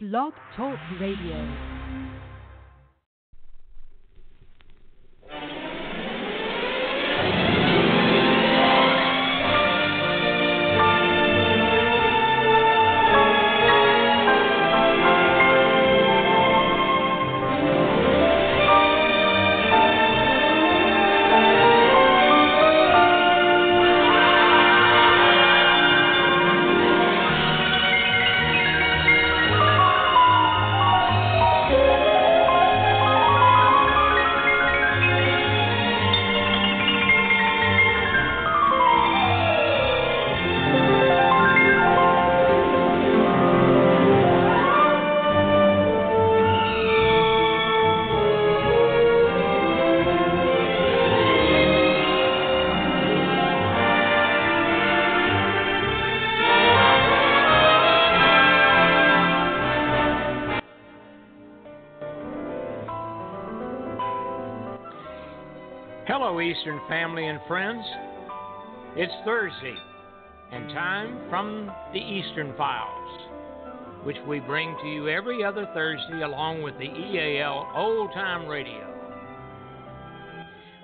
Blog Talk Radio. Eastern family and friends. It's Thursday and time from the Eastern Files, which we bring to you every other Thursday along with the EAL Old Time Radio.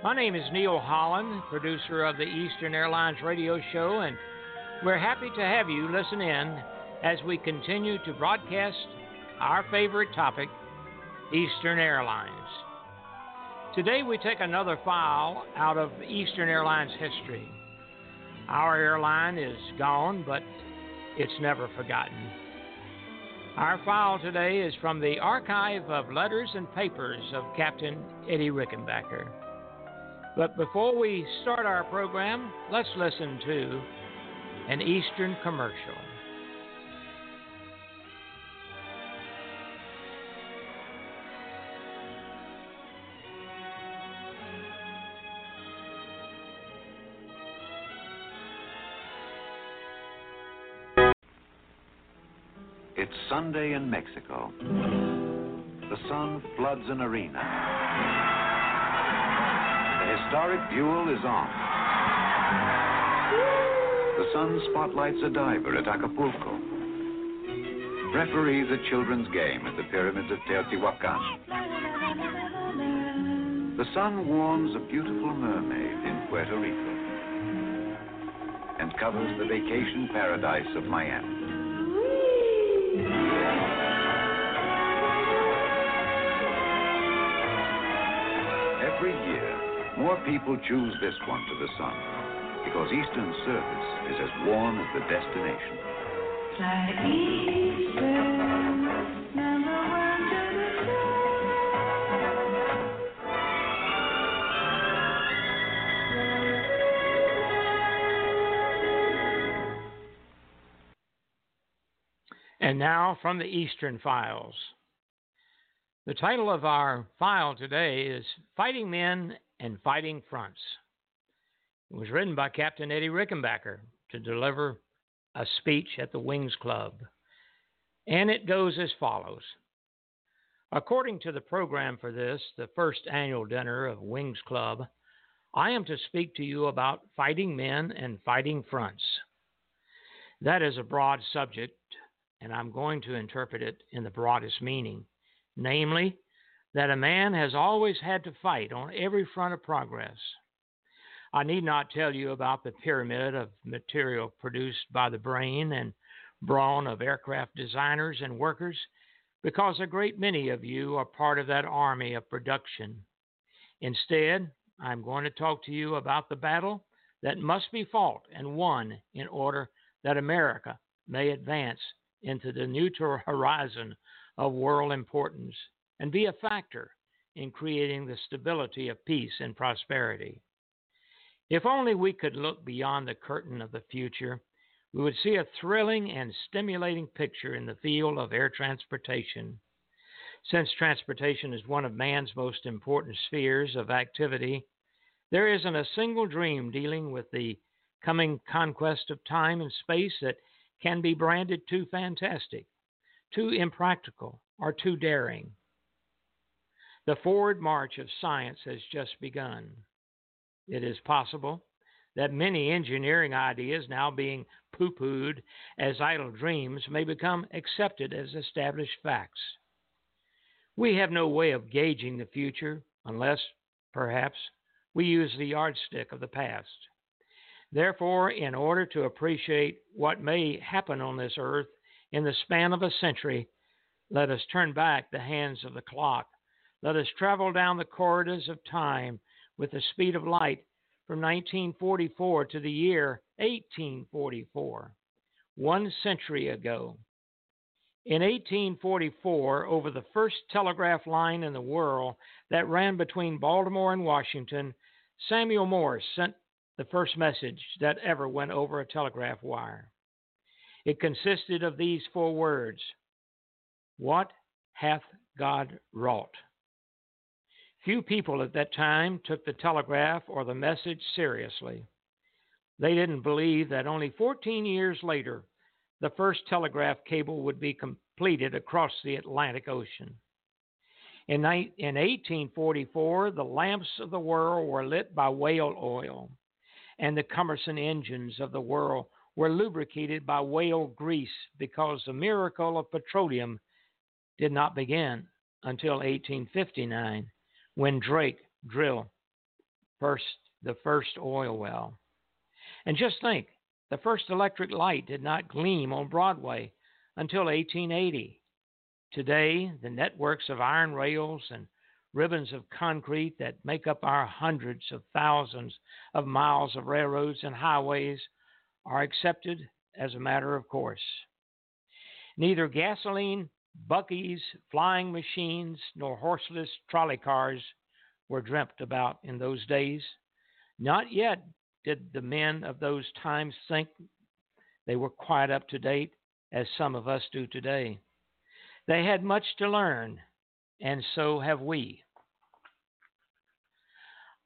My name is Neil Holland, producer of the Eastern Airlines radio show, and we're happy to have you listen in as we continue to broadcast our favorite topic, Eastern Airlines. Today we take another file out of Eastern Airlines history. Our airline is gone, but it's never forgotten. Our file today is from the archive of letters and papers of Captain Eddie Rickenbacker. But before we start our program, let's listen to an Eastern commercial. Sunday in Mexico. The sun floods an arena. The historic duel is on. The sun spotlights a diver at Acapulco. Referees a children's game at the pyramids of Teotihuacan. The sun warms a beautiful mermaid in Puerto Rico and covers the vacation paradise of Miami. Every year, more people choose this one to the sun because Eastern service is as warm as the destination. Fly Eastern, number one And now from the Eastern Files. The title of our file today is Fighting Men and Fighting Fronts. It was written by Captain Eddie Rickenbacker to deliver a speech at the Wings Club. And it goes as follows According to the program for this, the first annual dinner of Wings Club, I am to speak to you about fighting men and fighting fronts. That is a broad subject and I'm going to interpret it in the broadest meaning namely, that a man has always had to fight on every front of progress. I need not tell you about the pyramid of material produced by the brain and brawn of aircraft designers and workers, because a great many of you are part of that army of production. Instead, I'm going to talk to you about the battle that must be fought and won in order that America may advance into the new horizon of world importance and be a factor in creating the stability of peace and prosperity. If only we could look beyond the curtain of the future, we would see a thrilling and stimulating picture in the field of air transportation. Since transportation is one of man's most important spheres of activity, there isn't a single dream dealing with the coming conquest of time and space that can be branded too fantastic, too impractical, or too daring. The forward march of science has just begun. It is possible that many engineering ideas now being poo pooed as idle dreams may become accepted as established facts. We have no way of gauging the future unless, perhaps, we use the yardstick of the past. Therefore, in order to appreciate what may happen on this earth in the span of a century, let us turn back the hands of the clock. Let us travel down the corridors of time with the speed of light from 1944 to the year 1844, one century ago. In 1844, over the first telegraph line in the world that ran between Baltimore and Washington, Samuel Morse sent the first message that ever went over a telegraph wire. It consisted of these four words What hath God wrought? Few people at that time took the telegraph or the message seriously. They didn't believe that only 14 years later, the first telegraph cable would be completed across the Atlantic Ocean. In, 1844, the lamps of the world were lit by whale oil, and the cumbersome engines of the world were lubricated by whale grease because the miracle of petroleum did not begin until 1859 when Drake drilled first the first oil well. And just think, the first electric light did not gleam on Broadway until 1880. Today, the networks of iron rails and ribbons of concrete that make up our hundreds of thousands of miles of railroads and highways are accepted as a matter of course. Neither gasoline Buckies, flying machines, nor horseless trolley cars were dreamt about in those days. Not yet did the men of those times think they were quite up to date as some of us do today. They had much to learn, and so have we.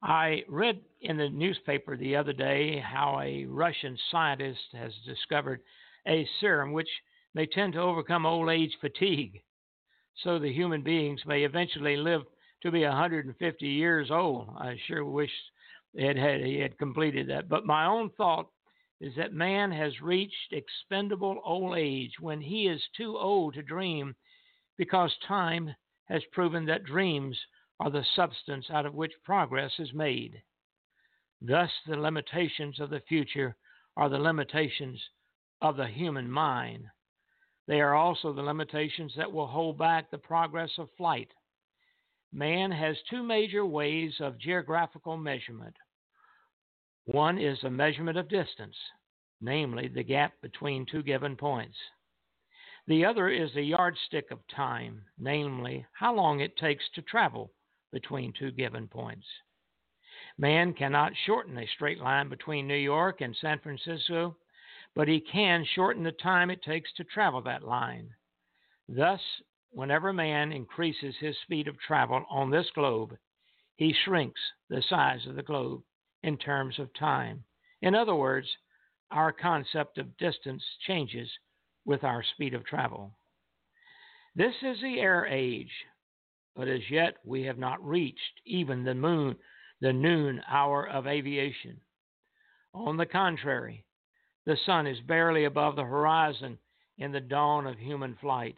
I read in the newspaper the other day how a Russian scientist has discovered a serum which may tend to overcome old age fatigue, so the human beings may eventually live to be 150 years old. I sure wish it had, he had completed that. But my own thought is that man has reached expendable old age when he is too old to dream because time has proven that dreams are the substance out of which progress is made. Thus, the limitations of the future are the limitations of the human mind. They are also the limitations that will hold back the progress of flight. Man has two major ways of geographical measurement. One is a measurement of distance, namely the gap between two given points. The other is the yardstick of time, namely how long it takes to travel between two given points. Man cannot shorten a straight line between New York and San Francisco but he can shorten the time it takes to travel that line. Thus, whenever man increases his speed of travel on this globe, he shrinks the size of the globe in terms of time. In other words, our concept of distance changes with our speed of travel. This is the air age, but as yet we have not reached even the moon, the noon hour of aviation. On the contrary, the sun is barely above the horizon in the dawn of human flight.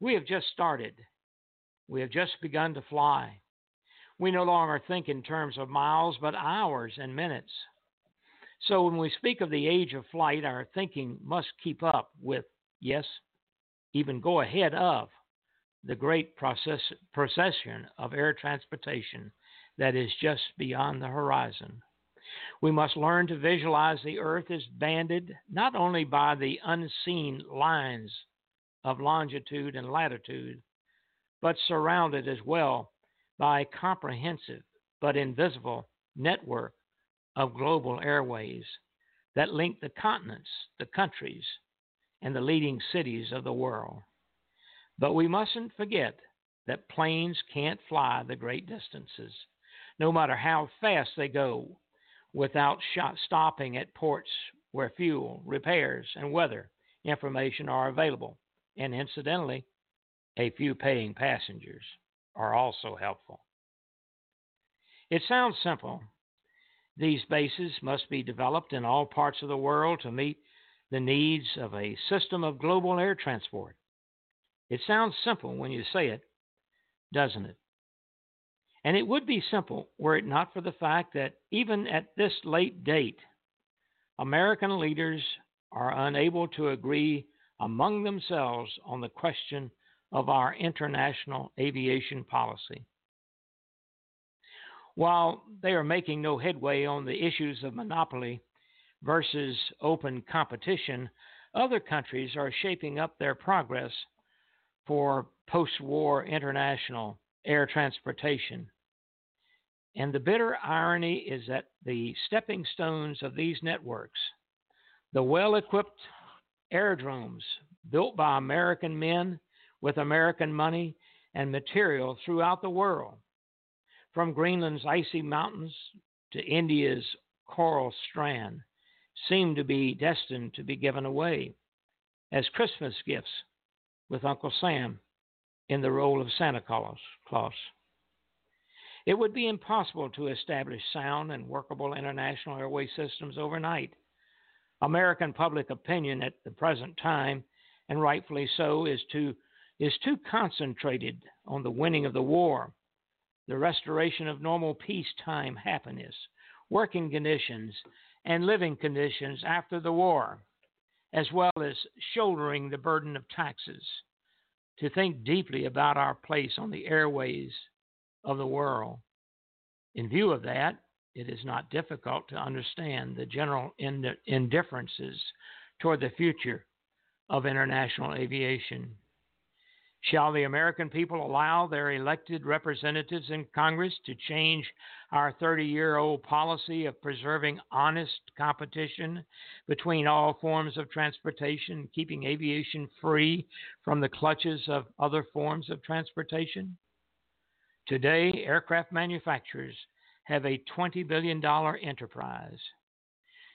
We have just started. We have just begun to fly. We no longer think in terms of miles, but hours and minutes. So when we speak of the age of flight, our thinking must keep up with, yes, even go ahead of, the great process, procession of air transportation that is just beyond the horizon. We must learn to visualize the earth as banded not only by the unseen lines of longitude and latitude, but surrounded as well by a comprehensive but invisible network of global airways that link the continents, the countries, and the leading cities of the world. But we mustn't forget that planes can't fly the great distances, no matter how fast they go without stopping at ports where fuel, repairs, and weather information are available. And incidentally, a few paying passengers are also helpful. It sounds simple, These bases must be developed in all parts of the world to meet the needs of a system of global air transport. It sounds simple when you say it, doesn't it? And it would be simple were it not for the fact that even at this late date, American leaders are unable to agree among themselves on the question of our international aviation policy. While they are making no headway on the issues of monopoly versus open competition, other countries are shaping up their progress for post war international air transportation. And the bitter irony is that the stepping stones of these networks, the well equipped aerodromes built by American men with American money and material throughout the world, from Greenland's icy mountains to India's coral strand, seem to be destined to be given away as Christmas gifts with Uncle Sam in the role of Santa Claus. It would be impossible to establish sound and workable international airway systems overnight. American public opinion at the present time, and rightfully so, is too, is too concentrated on the winning of the war, the restoration of normal peacetime happiness, working conditions, and living conditions after the war, as well as shouldering the burden of taxes, to think deeply about our place on the airways of the world. In view of that, it is not difficult to understand the general indifferences toward the future of international aviation. Shall the American people allow their elected representatives in Congress to change our 30 year old policy of preserving honest competition between all forms of transportation, keeping aviation free from the clutches of other forms of transportation? Today, aircraft manufacturers have a $20 billion enterprise.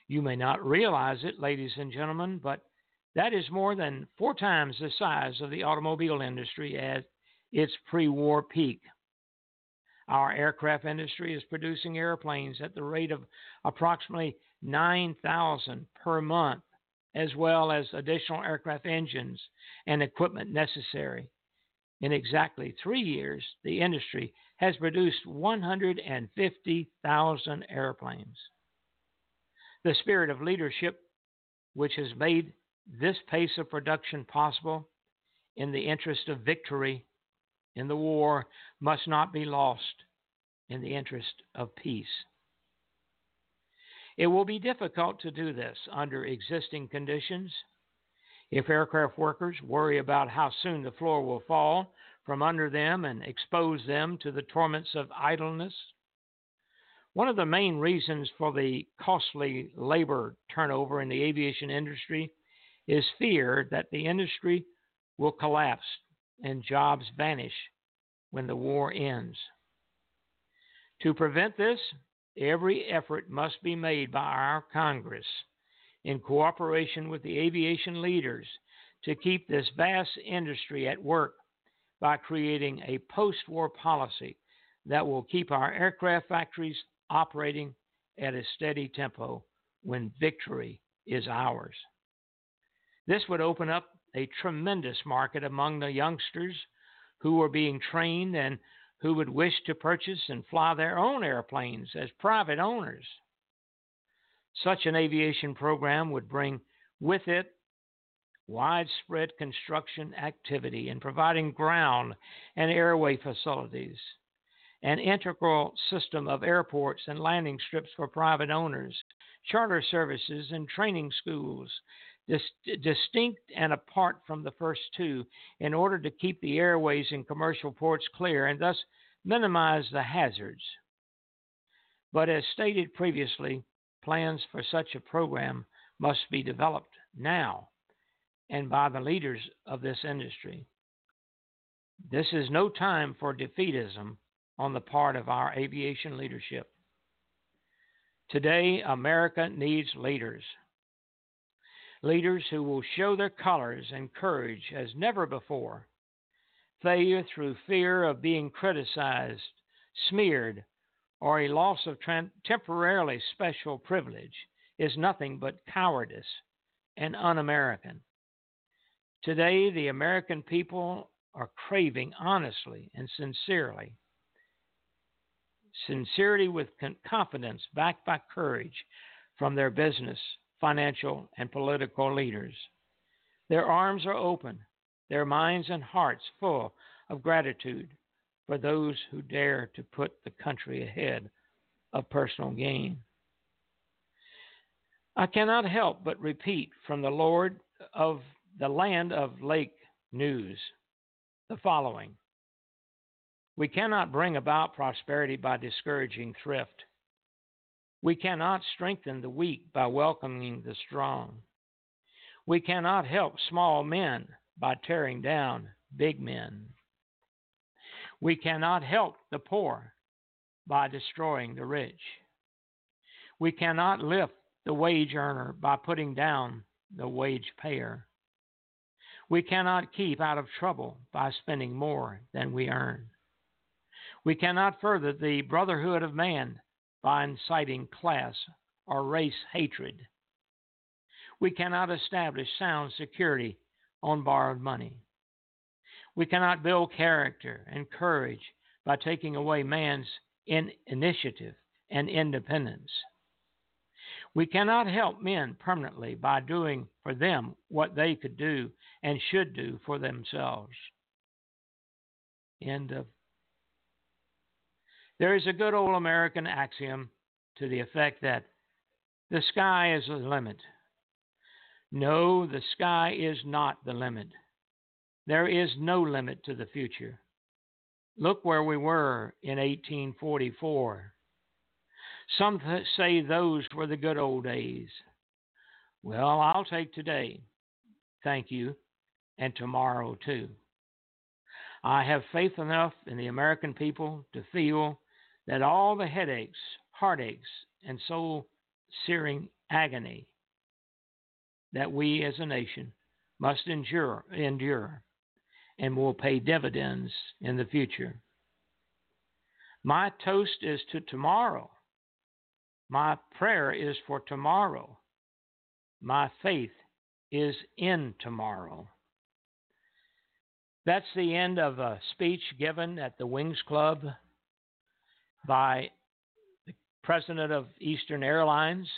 You may not realize it, ladies and gentlemen, but that is more than four times the size of the automobile industry at its pre war peak. Our aircraft industry is producing airplanes at the rate of approximately 9,000 per month, as well as additional aircraft engines and equipment necessary. In exactly three years, the industry has produced 150,000 airplanes. The spirit of leadership, which has made this pace of production possible in the interest of victory in the war must not be lost in the interest of peace. It will be difficult to do this under existing conditions. If aircraft workers worry about how soon the floor will fall from under them and expose them to the torments of idleness, one of the main reasons for the costly labor turnover in the aviation industry is fear that the industry will collapse and jobs vanish when the war ends. To prevent this, every effort must be made by our Congress in cooperation with the aviation leaders to keep this vast industry at work by creating a post war policy that will keep our aircraft factories operating at a steady tempo when victory is ours. This would open up a tremendous market among the youngsters who were being trained and who would wish to purchase and fly their own airplanes as private owners. Such an aviation program would bring with it widespread construction activity in providing ground and airway facilities, an integral system of airports and landing strips for private owners, charter services, and training schools, distinct and apart from the first two in order to keep the airways in commercial ports clear and thus minimize the hazards. But as stated previously, plans for such a program must be developed now and by the leaders of this industry. This is no time for defeatism on the part of our aviation leadership. Today, America needs leaders leaders who will show their colors and courage as never before. Failure through fear of being criticized, smeared, or a loss of temporarily special privilege is nothing but cowardice and un American. Today, the American people are craving honestly and sincerely. Sincerity with confidence backed by courage from their business, financial, and political leaders. Their arms are open, their minds and hearts full of gratitude for those who dare to put the country ahead of personal gain. I cannot help but repeat from the Lord of the land of Lake News the following We cannot bring about prosperity by discouraging thrift. We cannot strengthen the weak by welcoming the strong. We cannot help small men by tearing down big men. We cannot help the poor by destroying the rich. We cannot lift the wage earner by putting down the wage payer. We cannot keep out of trouble by spending more than we earn. We cannot further the brotherhood of man by inciting class or race hatred. We cannot establish sound security on borrowed money. We cannot build character and courage by taking away man's in initiative and independence. We cannot help men permanently by doing for them what they could do and should do for themselves. End of. There is a good old American axiom to the effect that the sky is the limit no, the sky is not the limit. There is no limit to the future. Look where we were in 1844. Some th- say those were the good old days. Well, I'll take today, thank you, and tomorrow too. I have faith enough in the American people to feel that all the headaches, heartaches, and soul searing agony that we as a nation must endure, endure and will pay dividends in the future. My toast is to tomorrow. My prayer is for tomorrow. My faith is in tomorrow. That's the end of a speech given at the Wings Club by the president of Eastern Airlines,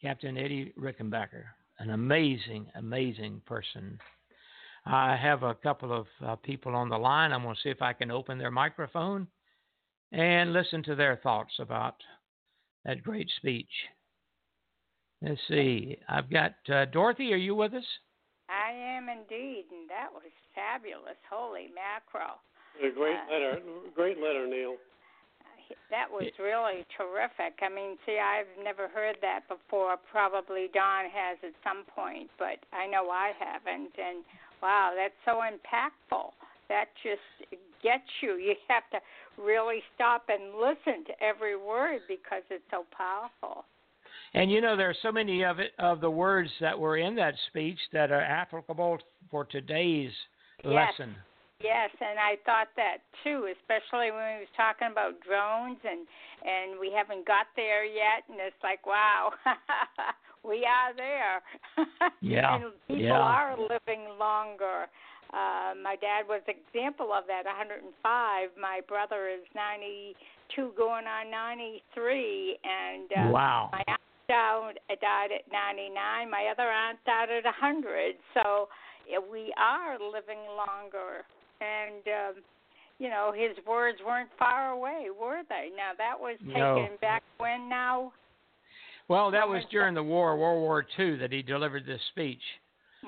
Captain Eddie Rickenbacker, an amazing, amazing person. I have a couple of uh, people on the line. I'm going to see if I can open their microphone and listen to their thoughts about that great speech. Let's see. I've got uh, Dorothy. Are you with us? I am indeed, and that was fabulous. Holy mackerel! A great uh, letter, great letter, Neil that was really terrific. I mean, see, I've never heard that before. Probably Don has at some point, but I know I haven't. And wow, that's so impactful. That just gets you. You have to really stop and listen to every word because it's so powerful. And you know, there are so many of it of the words that were in that speech that are applicable for today's yes. lesson. Yes, and I thought that too, especially when we was talking about drones and and we haven't got there yet and it's like wow, we are there. Yeah. and people yeah. are living longer. Uh, my dad was example of that, 105. My brother is 92 going on 93 and uh, wow. my aunt died, died at 99. My other aunt died at 100. So we are living longer and um, you know his words weren't far away, were they? Now that was taken no. back when now. Well, that was during the war, World War II, that he delivered this speech.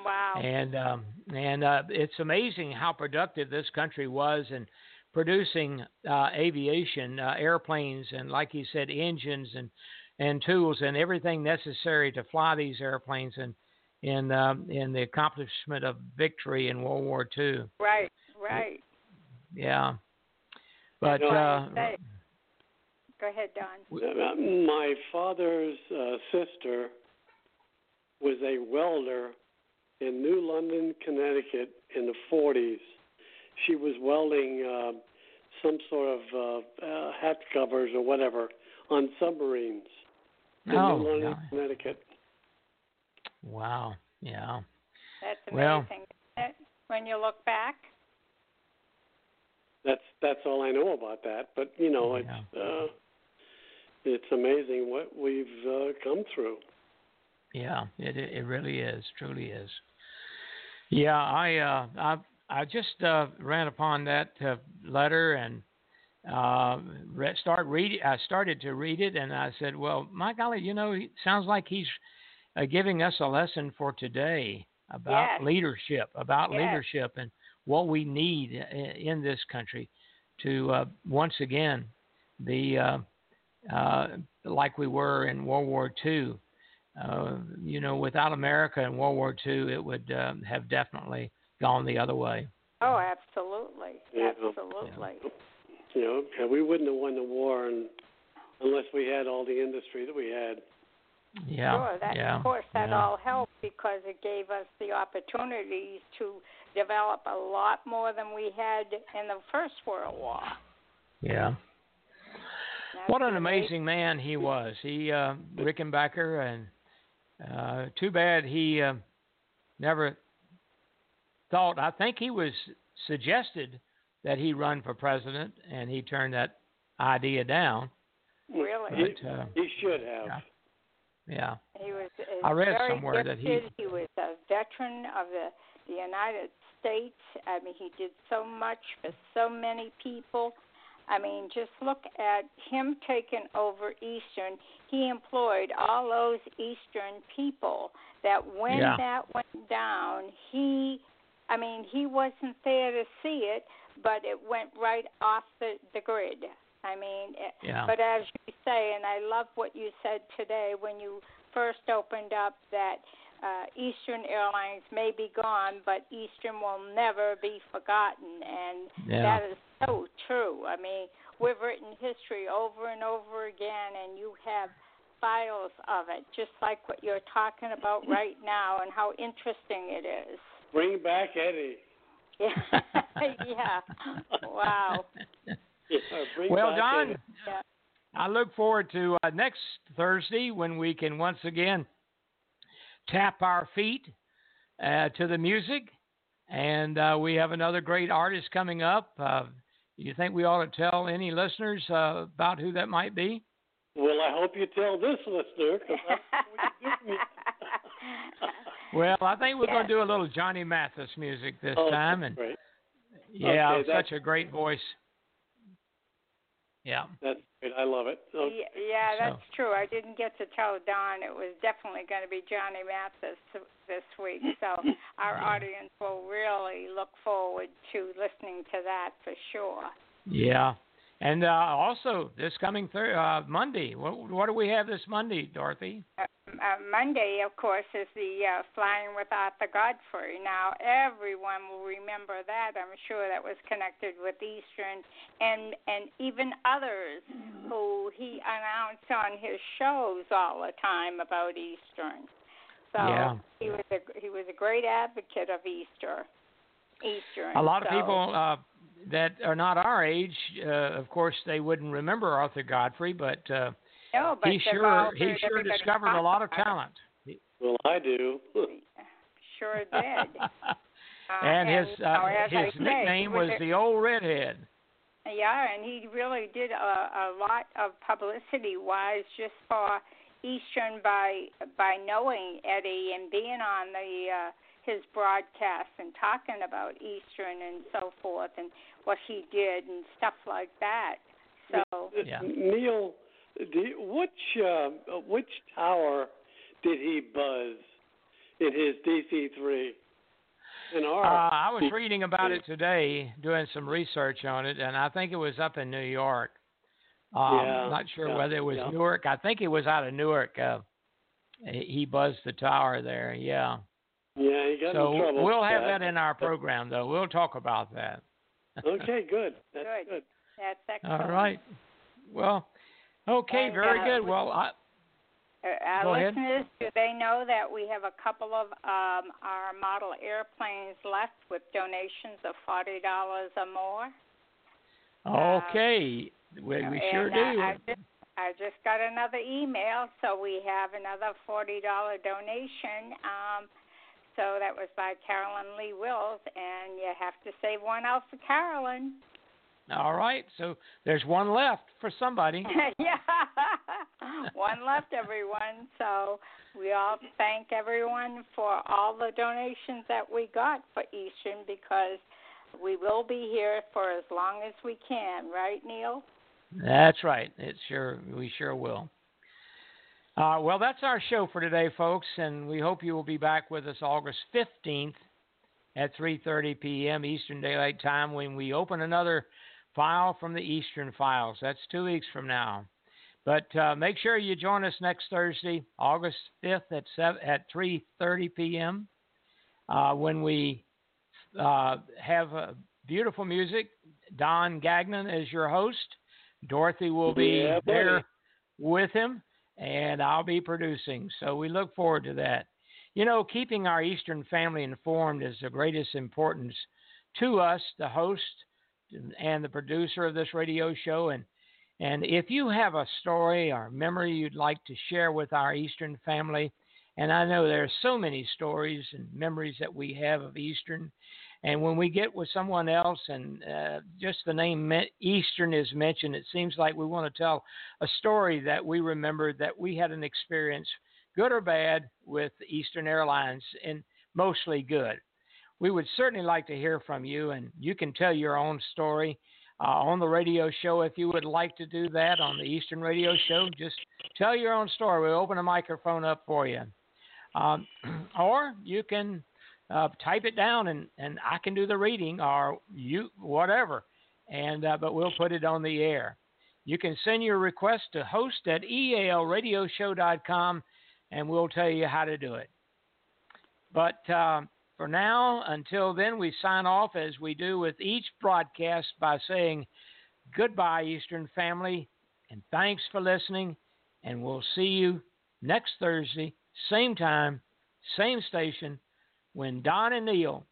Wow. And um, and uh, it's amazing how productive this country was in producing uh, aviation, uh, airplanes, and like he said, engines and and tools and everything necessary to fly these airplanes and in um, in the accomplishment of victory in World War II. Right. Right. Yeah. But uh, go ahead, Don. My father's uh, sister was a welder in New London, Connecticut, in the 40s. She was welding uh, some sort of uh, uh, hat covers or whatever on submarines in oh, New London, yeah. Connecticut. Wow. Yeah. That's Well- amazing. isn't it? When you look back. That's that's all I know about that. But you know, Yeah. it's uh, it's amazing what we've uh, come through. Yeah, it it it really is, truly is. Yeah, I uh I I just uh ran upon that uh, letter and uh re- start read I started to read it and I said, "Well, my golly, you know, it sounds like he's uh, giving us a lesson for today about Yes. leadership, about Yes. leadership and what we need in this country to uh, once again be uh, uh, like we were in World War II. Uh, you know, without America in World War II, it would um, have definitely gone the other way. Oh, absolutely. Yeah. Absolutely. You know, we wouldn't have won the war and, unless we had all the industry that we had. Yeah, Sure, that yeah, of course that yeah. all helped because it gave us the opportunities to develop a lot more than we had in the First World War. Yeah. That's What an amazing. amazing man he was. He uh, Rickenbacker, and uh, too bad he uh, never thought. I think he was suggested that he run for president, and he turned that idea down. Really? But uh, He should have. Yeah. He was uh, I read somewhere that he- he was a veteran of the the United States. I mean, he did so much for so many people. I mean, just look at him taking over Eastern. He employed all those Eastern people that when Yeah. that went down, he I mean, he wasn't there to see it, but it went right off the the grid. I mean, it, yeah, but as you say, and I love what you said today when you first opened up that uh, Eastern Airlines may be gone, but Eastern will never be forgotten, and yeah, that is so true. I mean, we've written history over and over again, and you have files of it, just like what you're talking about right now, and how interesting it is. Bring back Eddie. Yeah, yeah. Wow. Yeah, well, Don. Yeah. I look forward to uh, next Thursday when we can once again tap our feet uh, to the music, and uh, we have another great artist coming up. Uh, you think we ought to tell any listeners uh, about who that might be? Well, I hope you tell this listener because that's what you do me. Well, I think we're going to do a little Johnny Mathis music this Oh, time, and great. yeah, Okay, such a great voice. Yeah. That's great. I love it. Okay. Yeah, yeah, So- that's true. I didn't get to tell Don it was definitely going to be Johnny Mathis this week, so our Yeah. audience will really look forward to listening to that for sure. Yeah. And uh, also this coming thir- uh, Monday, what, what do we have this Monday, Dorothy? Uh, uh, Monday, of course, is the uh, Flying with Arthur Godfrey. Now, everyone will remember that. I'm sure that was connected with Eastern and and even others who he announced on his shows all the time about Eastern. So Yeah. he was a he was a great advocate of Easter. Eastern. A lot of people uh, that are not our age, uh, of course, they wouldn't remember Arthur Godfrey, but uh, No, but he sure he sure discovered a lot of talent. Well, I do. Sure did. Uh, and his uh, as I his say, nickname he was a- the old redhead. Yeah, and he really did a, a lot of publicity wise just for Eastern by by knowing Eddie and being on the uh, his broadcast and talking about Eastern and so forth and what he did and stuff like that. So Yeah. Neil, do you, which uh, which tower did he buzz in his DC three? In Uh, our I was reading about it today, doing some research on it, and I think it was up in New York. Um, Yeah, not sure yeah, whether it was yeah. Newark. I think it was out of Newark. Uh, he he buzzed the tower there. Yeah. Yeah, he got So in trouble. we'll have that in our program, though. We'll talk about that. okay, good. That's Good. good. that's excellent. All right. Well, okay, And, very uh, good. Well, I, Uh, our Go ahead. listeners, do they know that we have a couple of um, our model airplanes left with donations of forty dollars or more? Okay, um, we, we sure do. I, I, just, I just got another email, so we have another forty dollar donation. Um, so that was by Carolyn Lee Wills, and you have to save one out for Carolyn. All right, so there's one left for somebody. yeah, one left, everyone. So we all thank everyone for all the donations that we got for Eastern because we will be here for as long as we can, right, Neil? That's right. It sure we sure will. Uh, well, that's our show for today, folks, and we hope you will be back with us August 15th at 3:30 p.m. Eastern Daylight Time when we open another file from the Eastern Files. That's two weeks from now. But uh, make sure you join us next Thursday, August 5th at 7, at 3:30 p.m. Uh, when we uh, have uh, beautiful music. Don Gagnon is your host. Dorothy will be yeah, there with him, and I'll be producing. So we look forward to that. You know, keeping our Eastern family informed is of greatest importance to us, the host and the producer of this radio show. And and if you have a story or memory you'd like to share with our Eastern family, and I know there are so many stories and memories that we have of Eastern. And when we get with someone else and uh, just the name Eastern is mentioned, it seems like we want to tell a story that we remembered that we had an experience, good or bad, with Eastern Airlines, and mostly good. We would certainly like to hear from you, and you can tell your own story uh, on the radio show if you would like to do that on the Eastern Radio Show. Just tell your own story. We'll open a microphone up for you. Um, or you can uh, type it down and, and I can do the reading or you whatever. And uh, but we'll put it on the air. You can send your request to host at ealradioshow.com and we'll tell you how to do it. But uh, for now, until then, we sign off as we do with each broadcast by saying goodbye, Eastern family, and thanks for listening. And we'll see you next Thursday same time, same station, when Don and Neil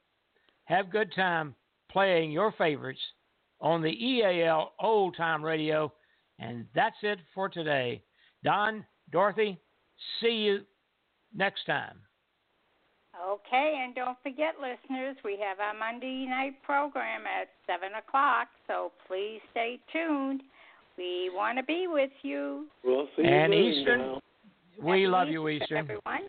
have good time playing your favorites on the EAL Old Time Radio. And that's it for today. Don, Dorothy, see you next time. Okay, and don't forget, listeners, we have our Monday night program at 7 o'clock, so please stay tuned. We want to be with you. We'll see and you Eastern, now. We love you, Eastern. Everyone.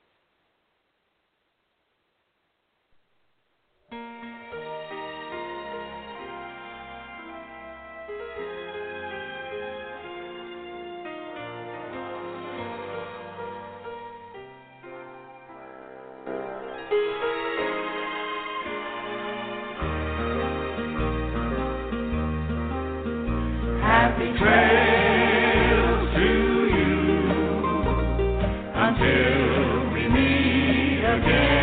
Again.